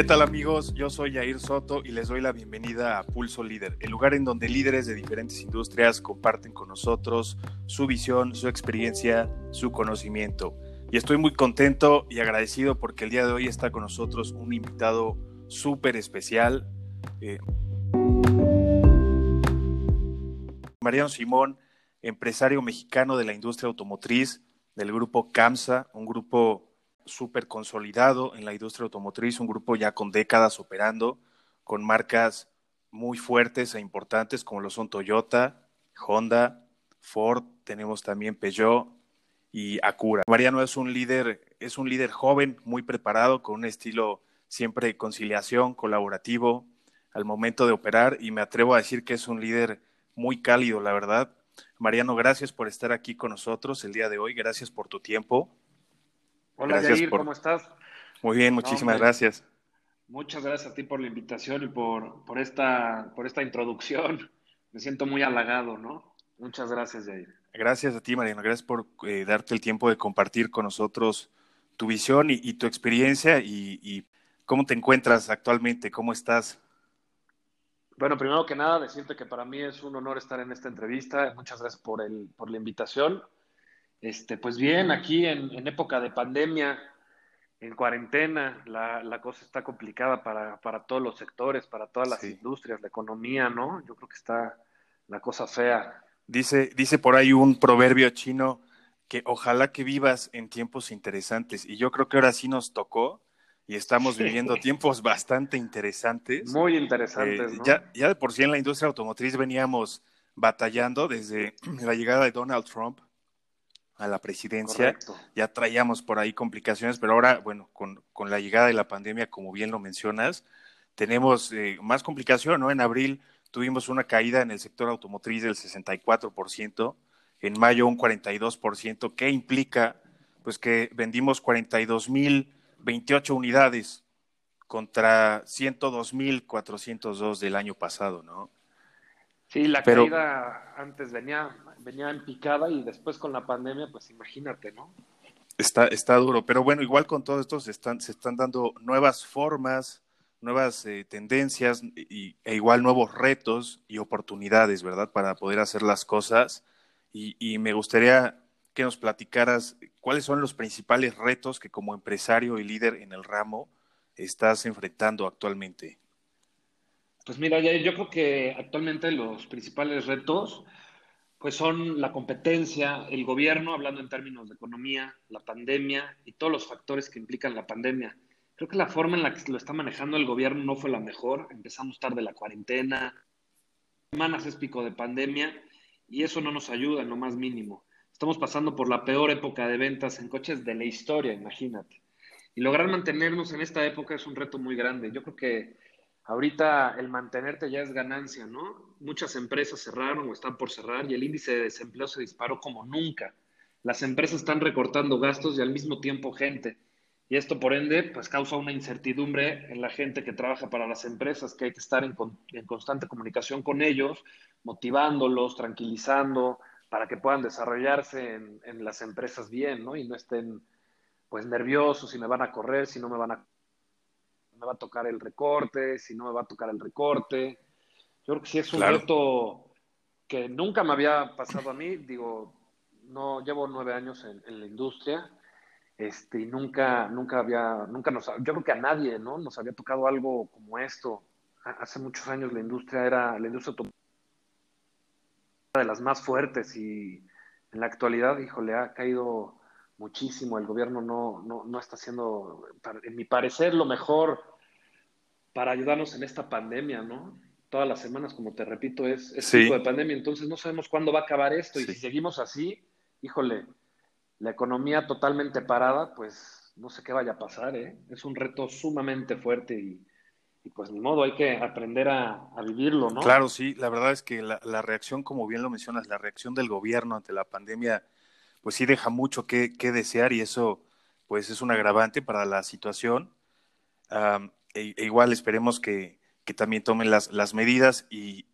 ¿Qué tal amigos? Yo soy Jair Soto y les doy la bienvenida a Pulso Líder, el lugar en donde líderes de diferentes industrias comparten con nosotros su visión, su experiencia, su conocimiento. Y estoy muy contento y agradecido porque el día de hoy está con nosotros un invitado súper especial. Eh, Mariano Simón, empresario mexicano de la industria automotriz del grupo CAMSA, un grupo súper consolidado en la industria automotriz, un grupo ya con décadas operando, con marcas muy fuertes e importantes como lo son Toyota, Honda, Ford, tenemos también Peugeot y Acura. Mariano es un líder, es un líder joven, muy preparado, con un estilo siempre de conciliación, colaborativo al momento de operar y me atrevo a decir que es un líder muy cálido, la verdad. Mariano, gracias por estar aquí con nosotros el día de hoy, gracias por tu tiempo. Hola, Jair, ¿cómo estás? Muy bien, muchísimas gracias. Muchas gracias a ti por la invitación y por, por, esta, por esta introducción. Me siento muy halagado, ¿no? Muchas gracias, Jair. Gracias a ti, Mariano. Gracias por eh, darte el tiempo de compartir con nosotros tu visión y, tu experiencia y, y, cómo te encuentras actualmente, cómo estás. Bueno, primero que nada, decirte que para mí es un honor estar en esta entrevista. Muchas gracias por, el, por la invitación. Este, pues bien, aquí en, época de pandemia, en cuarentena, la, cosa está complicada para, todos los sectores, para todas las industrias, la economía, ¿no? Yo creo que está la cosa fea. Dice, dice por ahí un proverbio chino que ojalá que vivas en tiempos interesantes. Y yo creo que ahora sí nos tocó y estamos viviendo tiempos bastante interesantes. Muy interesantes. Eh, ya, ya de por sí en la industria automotriz veníamos batallando desde la llegada de Donald Trump a la presidencia. Ya traíamos por ahí complicaciones, pero ahora, bueno, con, con, la llegada de la pandemia, como bien lo mencionas, tenemos eh, más complicación, ¿no? En abril tuvimos una caída en el sector automotriz del 64%, en mayo un 42%, ¿qué implica? Pues que vendimos 42.028 unidades contra 102.402 del año pasado, ¿no? Sí, la caída antes venía, venía en picada y después con la pandemia, pues imagínate, ¿no? Está, está duro, pero bueno, igual con todo esto se están, se están dando nuevas formas, nuevas eh, tendencias y, e igual nuevos retos y oportunidades, ¿verdad? Para poder hacer las cosas. Y, y me gustaría que nos platicaras cuáles son los principales retos que como empresario y líder en el ramo estás enfrentando actualmente. Pues mira, yo creo que actualmente los principales retos pues son la competencia, el gobierno, hablando en términos de economía, la pandemia y todos los factores que implican la pandemia. Creo que la forma en la que lo está manejando el gobierno no fue la mejor. Empezamos tarde la cuarentena, semanas es pico de pandemia y eso no nos ayuda en lo más mínimo. Estamos pasando por la peor época de ventas en coches de la historia, imagínate. Y lograr mantenernos en esta época es un reto muy grande. Yo creo que Ahorita el mantenerte ya es ganancia, ¿no? Muchas empresas cerraron o están por cerrar y el índice de desempleo se disparó como nunca. Las empresas están recortando gastos y al mismo tiempo gente. Y esto, por ende, pues causa una incertidumbre en la gente que trabaja para las empresas, que hay que estar en, constante comunicación con ellos, motivándolos, tranquilizando, para que puedan desarrollarse en, en, las empresas bien, ¿no? Y no estén, pues, nerviosos si me van a correr, si no me van a me va a tocar el recorte, si no me va a tocar el recorte. Yo creo que sí es un reto que nunca me había pasado a mí. Digo, no llevo nueve años en, la industria este, y nunca, nunca había, nunca nos, yo creo que a nadie, ¿no? Nos había tocado algo como esto. Hace muchos años la industria era, la industria de las más fuertes y en la actualidad, híjole, ha caído muchísimo. El gobierno no, no, no está haciendo, en mi parecer, lo mejor para ayudarnos en esta pandemia, ¿no? Todas las semanas, como te repito, es, es tipo de pandemia, entonces no sabemos cuándo va a acabar esto y si seguimos así, híjole, la economía totalmente parada, pues no sé qué vaya a pasar, ¿eh? Es un reto sumamente fuerte y, pues ni modo, hay que aprender a, vivirlo, ¿no? Claro, sí, la verdad es que la, reacción, como bien lo mencionas, la reacción del gobierno ante la pandemia, pues sí deja mucho que, desear y eso, pues es un agravante para la situación. E, e, igual esperemos que, también tomen las, las medidas y,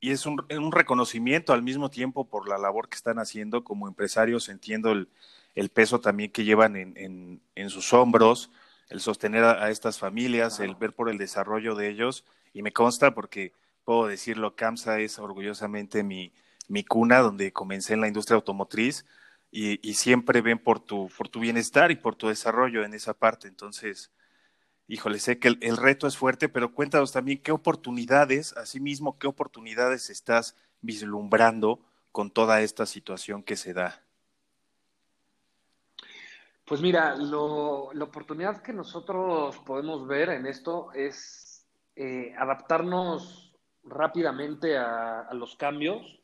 y es un, un, reconocimiento al mismo tiempo por la labor que están haciendo como empresarios, entiendo el, el peso también que llevan en, en, sus hombros, el sostener a, estas familias, el ver por el desarrollo de ellos, y me consta porque puedo decirlo, CAMSA es orgullosamente mi, mi cuna donde comencé en la industria automotriz y, y, siempre ven por tu, por tu bienestar y por tu desarrollo en esa parte. Entonces, híjole, sé que el, reto es fuerte, pero cuéntanos también qué oportunidades, asimismo, qué oportunidades estás vislumbrando con toda esta situación que se da. Pues mira, la oportunidad que nosotros podemos ver en esto es eh, adaptarnos rápidamente a, los cambios.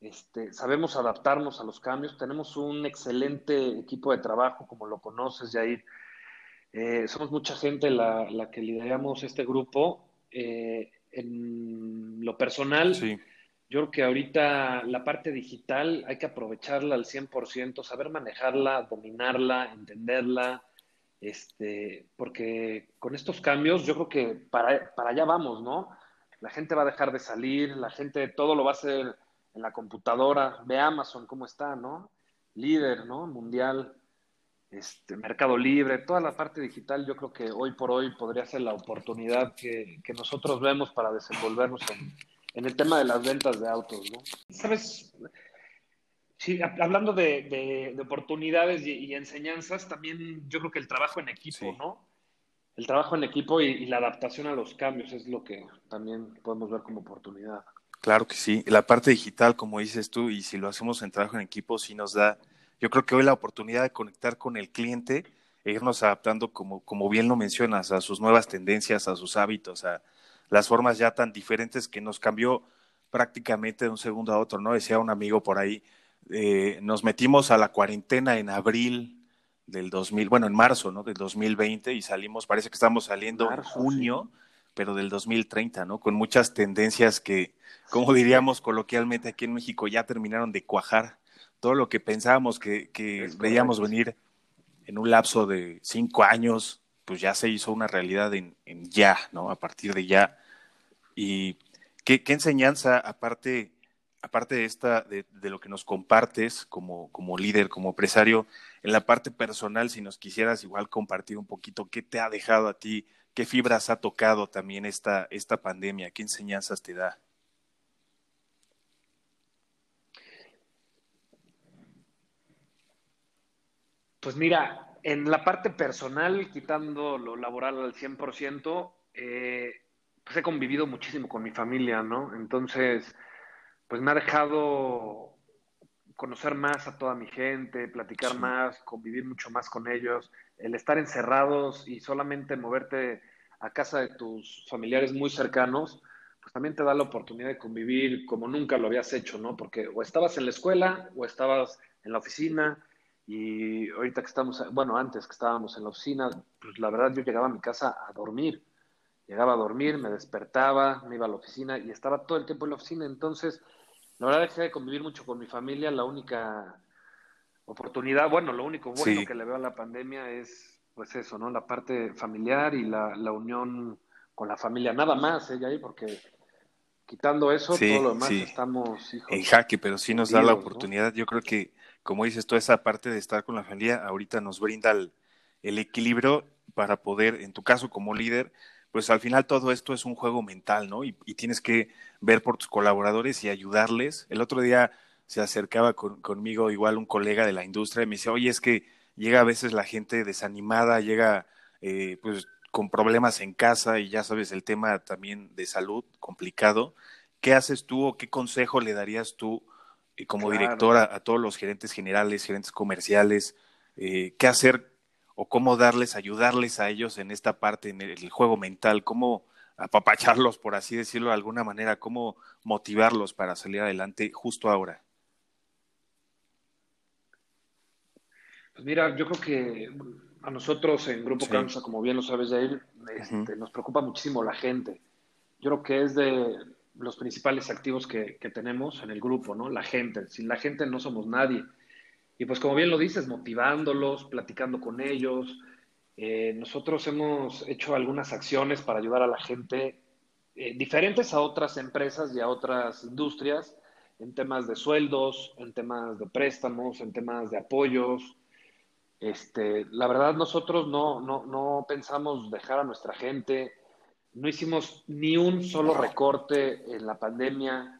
Este, sabemos adaptarnos a los cambios. Tenemos un excelente equipo de trabajo, como lo conoces, Jair. Eh, somos mucha gente la, la, que lideramos este grupo. Eh, en lo personal, sí yo creo que ahorita la parte digital hay que aprovecharla al 100%, saber manejarla, dominarla, entenderla, este, porque con estos cambios yo creo que para, para allá vamos, ¿no? La gente va a dejar de salir, la gente todo lo va a hacer en la computadora, ve Amazon cómo está, ¿no? Líder, ¿no? Mundial, este, Mercado Libre, toda la parte digital yo creo que hoy por hoy podría ser la oportunidad que, que nosotros vemos para desenvolvernos en en el tema de las ventas de autos, ¿no? Sabes, sí, hablando de, oportunidades y, enseñanzas, también yo creo que el trabajo en equipo, ¿no? El trabajo en equipo y, la adaptación a los cambios es lo que también podemos ver como oportunidad. Claro que sí. La parte digital, como dices tú, y si lo hacemos en trabajo en equipo, sí nos da, yo creo que hoy la oportunidad de conectar con el cliente e irnos adaptando, como, como bien lo mencionas, a sus nuevas tendencias, a sus hábitos, a, las formas ya tan diferentes que nos cambió prácticamente de un segundo a otro, ¿no? Decía un amigo por ahí, eh, nos metimos a la cuarentena en abril del 2000, bueno, en marzo, ¿no? Del 2020 y salimos, parece que estamos saliendo en junio, pero del 2030, ¿no? Con muchas tendencias que, como diríamos coloquialmente aquí en México, ya terminaron de cuajar. Todo lo que pensábamos que, que veíamos venir en un lapso de cinco años, pues ya se hizo una realidad en, ya, ¿no? A partir de ya. ¿Y qué, enseñanza, aparte, aparte de esta, de, lo que nos compartes como, como líder, como empresario, en la parte personal, si nos quisieras igual compartir un poquito, ¿qué te ha dejado a ti? ¿Qué fibras ha tocado también esta, esta pandemia? ¿Qué enseñanzas te da? Pues mira, en la parte personal, quitando lo laboral al 100%, eh, pues he convivido muchísimo con mi familia, ¿no? Entonces, pues me ha dejado conocer más a toda mi gente, platicar más, convivir mucho más con ellos, el estar encerrados y solamente moverte a casa de tus familiares muy cercanos, pues también te da la oportunidad de convivir como nunca lo habías hecho, ¿no? Porque o estabas en la escuela o estabas en la oficina y ahorita que estamos, bueno, antes que estábamos en la oficina, pues la verdad yo llegaba a mi casa a dormir. Llegaba a dormir, me despertaba, me iba a la oficina y estaba todo el tiempo en la oficina. Entonces, la verdad dejé de convivir mucho con mi familia. La única oportunidad, bueno, lo único bueno que le veo a la pandemia es, pues eso, ¿no? La parte familiar y la, la unión con la familia. Nada más, ¿eh, ahí Porque quitando eso, todo lo demás estamos, en jaque, pero sí nos da la oportunidad. Yo creo que como dices, toda esa parte de estar con la familia ahorita nos brinda el, equilibrio para poder, en tu caso como líder, pues al final todo esto es un juego mental, ¿no? Y, tienes que ver por tus colaboradores y ayudarles. El otro día se acercaba conmigo igual un colega de la industria y me decía, oye, es que llega a veces la gente desanimada, llega eh, pues con problemas en casa y ya sabes el tema también de salud complicado. ¿Qué haces tú o qué consejo le darías tú y como directora a todos los gerentes generales, gerentes comerciales, eh, qué hacer o cómo darles, ayudarles a ellos en esta parte, en el, juego mental, cómo apapacharlos, por así decirlo de alguna manera, cómo motivarlos para salir adelante justo ahora. Pues mira, yo creo que a nosotros en Grupo sí. como bien lo sabes, Jair, este, nos preocupa muchísimo la gente. Yo creo que es de, los principales activos que, tenemos en el grupo, ¿no? La gente. Sin la gente no somos nadie. Y pues como bien lo dices, motivándolos, platicando con ellos. Eh, nosotros hemos hecho algunas acciones para ayudar a la gente eh, diferentes a otras empresas y a otras industrias en temas de sueldos, en temas de préstamos, en temas de apoyos. Este, la verdad, nosotros no, no, no pensamos dejar a nuestra gente, no hicimos ni un solo recorte en la pandemia.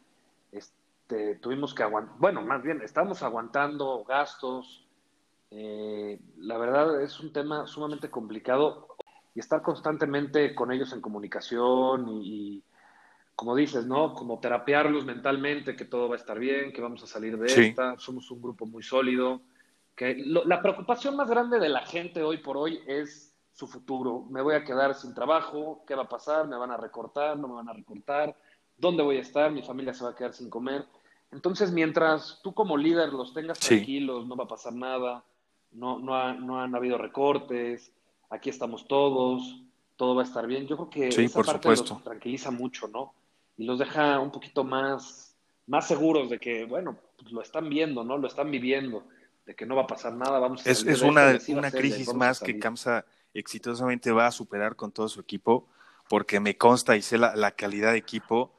Este, tuvimos que aguantar, bueno, más bien, estamos aguantando gastos. Eh, la verdad es un tema sumamente complicado y estar constantemente con ellos en comunicación y, como dices, ¿no? Como terapearlos mentalmente, que todo va a estar bien, que vamos a salir de esta, somos un grupo muy sólido, que la preocupación más grande de la gente hoy por hoy es su futuro. Me voy a quedar sin trabajo, ¿qué va a pasar? ¿Me van a recortar? ¿No me van a recortar? ¿Dónde voy a estar? Mi familia se va a quedar sin comer. Entonces, mientras tú como líder los tengas tranquilos, no va a pasar nada, no, no, no han habido recortes, aquí estamos todos, todo va a estar bien. Yo creo que esa parte los tranquiliza mucho, ¿no? Y los deja un poquito más, más seguros de que, bueno, pues lo están viendo, ¿no? Lo están viviendo, de que no va a pasar nada, vamos a Es, es una, una crisis más que CAMSA exitosamente va a superar con todo su equipo, porque me consta y sé la, calidad de equipo.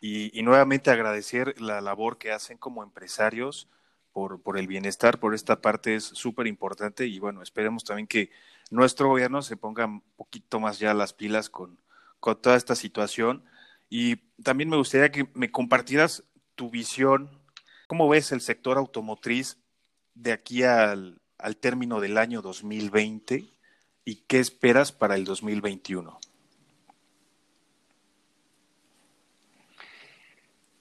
Y, y, nuevamente agradecer la labor que hacen como empresarios por, por el bienestar, por esta parte es súper importante y bueno, esperemos también que nuestro gobierno se ponga un poquito más ya las pilas con, con toda esta situación. Y también me gustaría que me compartieras tu visión, cómo ves el sector automotriz de aquí al, al término del año 2020 y qué esperas para el 2021.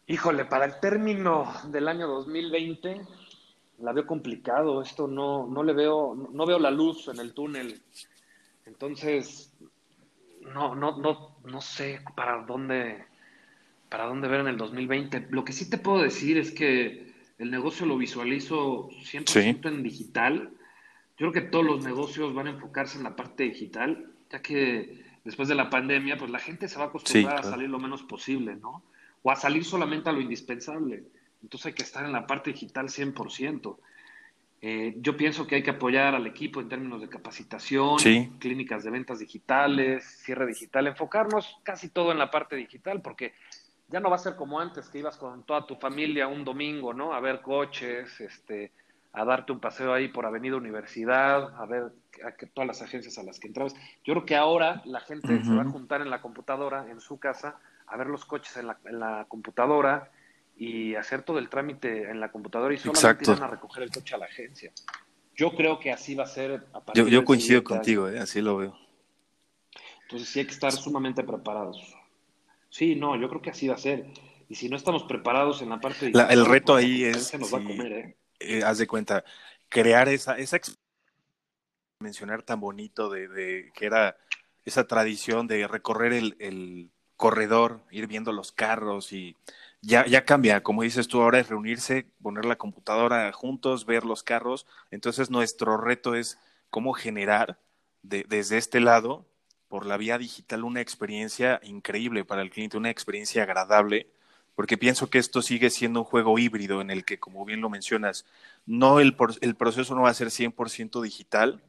Híjole, para el término del año 2020 la veo complicado, esto no, no le veo, no veo la luz en el túnel. Entonces, no, no, no, no sé para dónde, para dónde ver en el 2020. Lo que sí te puedo decir es que el negocio lo visualizo 100% en digital. Yo creo que todos los negocios van a enfocarse en la parte digital, ya que después de la pandemia, pues la gente se va a acostumbrar a salir lo menos posible, ¿no? O a salir solamente a lo indispensable. Entonces hay que estar en la parte digital 100%. Eh, yo pienso que hay que apoyar al equipo en términos de capacitación, clínicas de ventas digitales, cierre digital, enfocarnos casi todo en la parte digital, porque ya no va a ser como antes, que ibas con toda tu familia un domingo, ¿no? A ver coches, este, a darte un paseo ahí por Avenida Universidad, a ver a que, todas las agencias a las que entrabas. Yo creo que ahora la gente se va a juntar en la computadora, en su casa, a ver los coches en la, en la computadora, y hacer todo el trámite en la computadora y solamente van a recoger el coche a la agencia. Yo creo que así va a ser. A yo, yo coincido contigo, eh, así lo veo. Entonces sí hay que estar sumamente preparados. Sí, no, yo creo que así va a ser. Y si no estamos preparados en la parte de... el reto pues, ahí es... Nos va a comer, ¿eh? ¿Eh? haz de cuenta, crear esa, esa mencionar tan bonito de, de, que era esa tradición de recorrer el, el corredor, ir viendo los carros y ya, ya cambia, como dices tú, ahora es reunirse, poner la computadora juntos, ver los carros. Entonces nuestro reto es cómo generar desde este lado, por la vía digital, una experiencia increíble para el cliente, una experiencia agradable, porque pienso que esto sigue siendo un juego híbrido en el que, como bien lo mencionas, no el, el proceso no va a ser 100% digital,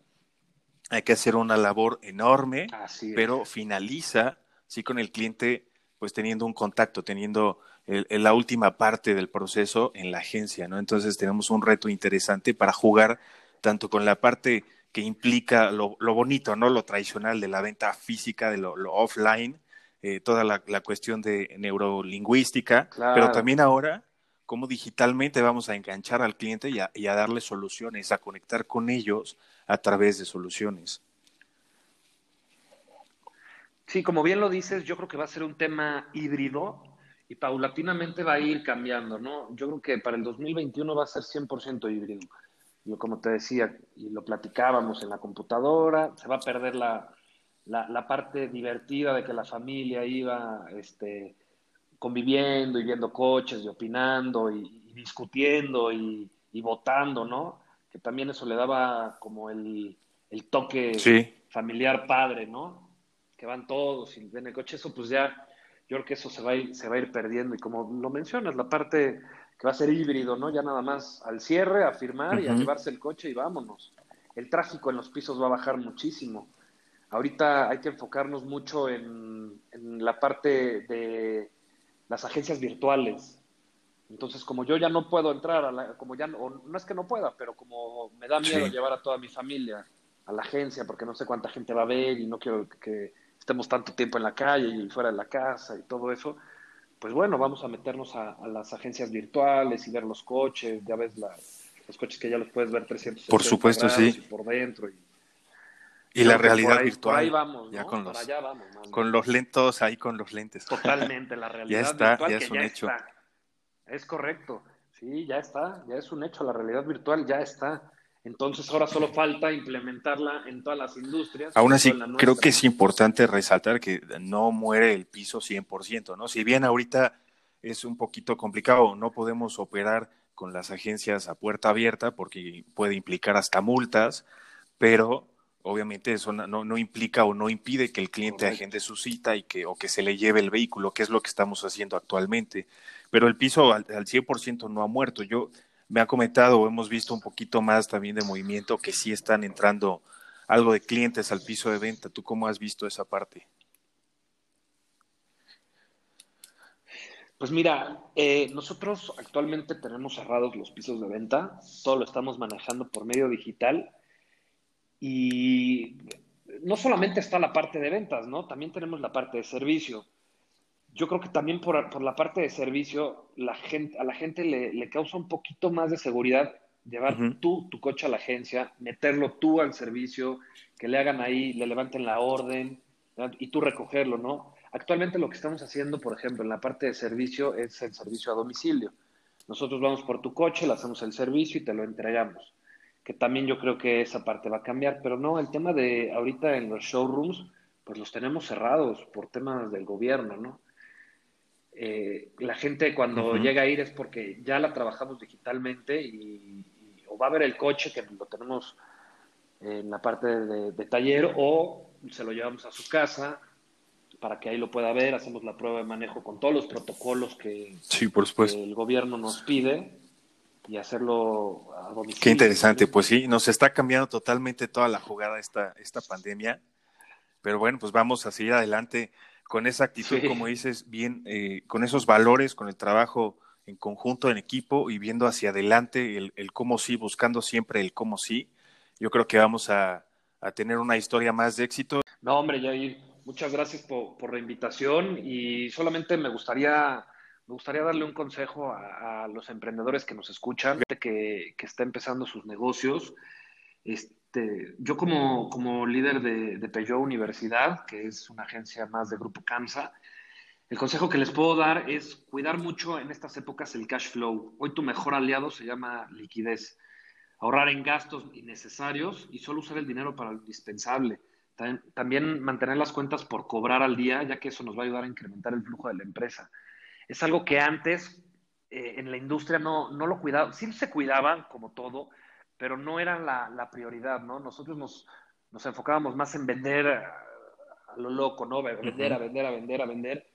hay que hacer una labor enorme, pero finaliza, sí, con el cliente, pues teniendo un contacto, teniendo el, la última parte del proceso en la agencia, ¿no? Entonces tenemos un reto interesante para jugar tanto con la parte que implica lo, bonito, ¿no? Lo tradicional de la venta física, de lo, offline, eh, toda la, cuestión de neurolingüística, pero también ahora cómo digitalmente vamos a enganchar al cliente y a, y a darle soluciones, a conectar con ellos a través de soluciones. Sí, como bien lo dices, yo creo que va a ser un tema híbrido y paulatinamente va a ir cambiando, ¿no? Yo creo que para el 2021 va a ser 100% híbrido. Yo, como te decía, y lo platicábamos en la computadora, se va a perder la, la, parte divertida de que la familia iba este, conviviendo y viendo coches y opinando y, discutiendo y, votando, ¿no? Que también eso le daba como el, el toque familiar padre, ¿no? Que van todos y ven el coche, eso pues ya yo creo que eso se va, a ir, se va a ir perdiendo. Y como lo mencionas, la parte que va a ser híbrido, ¿no? Ya nada más al cierre, a firmar y a llevarse el coche y vámonos. El tráfico en los pisos va a bajar muchísimo. Ahorita hay que enfocarnos mucho en, la parte de las agencias virtuales. Entonces, como yo ya no puedo entrar, a la, como ya no, no es que no pueda, pero como me da miedo llevar a toda mi familia a la agencia porque no sé cuánta gente va a ver y no quiero que estemos tanto tiempo en la calle y fuera de la casa y todo eso, pues bueno, vamos a meternos a, las agencias virtuales y ver los coches, ya ves los coches que ya los puedes ver 300 Por supuesto, sí. por dentro y y la realidad virtual. ahí vamos, ya con los, con los lentos, ahí con los lentes. Totalmente, la realidad ya está, virtual ya es un hecho. Es correcto, sí, ya está, ya es un hecho, la realidad virtual ya está. Entonces ahora solo falta implementarla en todas las industrias. Aún así, creo que es importante resaltar que no muere el piso 100%, ¿no? Si bien ahorita es un poquito complicado, no podemos operar con las agencias a puerta abierta porque puede implicar hasta multas, pero obviamente eso no, no, implica o no impide que el cliente agende su cita y que, o que se le lleve el vehículo, que es lo que estamos haciendo actualmente. Pero el piso al, al 100% no ha muerto. Yo me ha comentado o hemos visto un poquito más también de movimiento que sí están entrando algo de clientes al piso de venta. ¿Tú cómo has visto esa parte? Pues mira, eh, nosotros actualmente tenemos cerrados los pisos de venta, todo lo estamos manejando por medio digital y no solamente está la parte de ventas, ¿no? También tenemos la parte de servicio. Yo creo que también por, la parte de servicio, la gente, a la gente le, causa un poquito más de seguridad llevar tú tu coche a la agencia, meterlo tú al servicio, que le hagan ahí, le levanten la orden y tú recogerlo, ¿no? Actualmente lo que estamos haciendo, por ejemplo, en la parte de servicio es el servicio a domicilio. Nosotros vamos por tu coche, le hacemos el servicio y te lo entregamos que también yo creo que esa parte va a cambiar, pero no, el tema de ahorita en los showrooms, pues los tenemos cerrados por temas del gobierno, ¿no? Eh, la gente cuando llega a ir es porque ya la trabajamos digitalmente y, o va a ver el coche que lo tenemos en la parte de, taller o se lo llevamos a su casa para que ahí lo pueda ver, hacemos la prueba de manejo con todos los protocolos que, sí, por supuesto. que el gobierno nos pide y hacerlo a domicilio. Qué interesante, pues sí, nos está cambiando totalmente toda la jugada esta, esta pandemia, pero bueno, pues vamos a seguir adelante con esa actitud, como dices, bien, eh, con esos valores, con el trabajo en conjunto, en equipo y viendo hacia adelante el, el cómo sí, buscando siempre el cómo sí. Yo creo que vamos a, a tener una historia más de éxito. No, hombre, Jair, muchas gracias por, por la invitación y solamente me gustaría me gustaría darle un consejo a, los emprendedores que nos escuchan, que, que está empezando sus negocios. Este, yo como, como líder de, de Peugeot Universidad, que es una agencia más de Grupo CAMSA, el consejo que les puedo dar es cuidar mucho en estas épocas el cash flow. Hoy tu mejor aliado se llama liquidez. Ahorrar en gastos innecesarios y solo usar el dinero para lo indispensable. También mantener las cuentas por cobrar al día, ya que eso nos va a ayudar a incrementar el flujo de la empresa es algo que antes eh, en la industria no, no lo cuidaban, sí se cuidaban como todo, pero no era la, prioridad, ¿no? Nosotros nos, nos, enfocábamos más en vender a, lo loco, ¿no? Vender, a vender, a vender, a vender,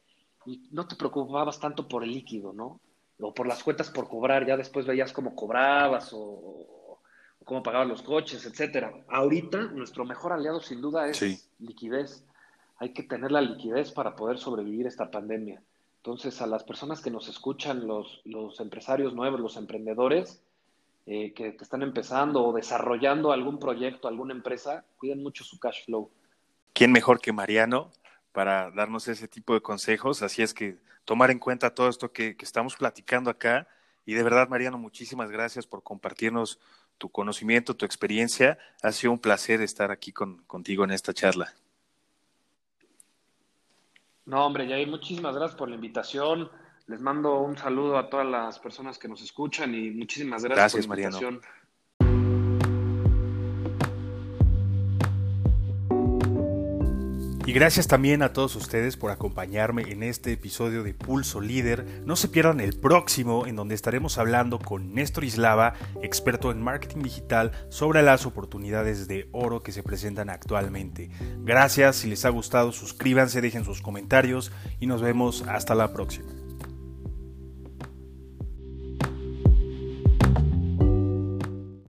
y no te preocupabas tanto por el líquido, ¿no? O por las cuentas por cobrar, ya después veías cómo cobrabas o, cómo pagabas los coches, etcétera. Ahorita nuestro mejor aliado sin duda es liquidez. Hay que tener la liquidez para poder sobrevivir esta pandemia. Entonces, a las personas que nos escuchan, los, los empresarios nuevos, los emprendedores eh, que, están empezando o desarrollando algún proyecto, alguna empresa, cuiden mucho su cash flow. ¿Quién mejor que Mariano para darnos ese tipo de consejos? Así es que tomar en cuenta todo esto que, que estamos platicando acá. Y de verdad, Mariano, muchísimas gracias por compartirnos tu conocimiento, tu experiencia. Ha sido un placer estar aquí con, contigo en esta charla. No, hombre, Yair, muchísimas gracias por la invitación. Les mando un saludo a todas las personas que nos escuchan y muchísimas gracias, por la invitación. Y gracias también a todos ustedes por acompañarme en este episodio de Pulso Líder. No se pierdan el próximo en donde estaremos hablando con Néstor Islava, experto en marketing digital, sobre las oportunidades de oro que se presentan actualmente. Gracias, si les ha gustado suscríbanse, dejen sus comentarios y nos vemos hasta la próxima.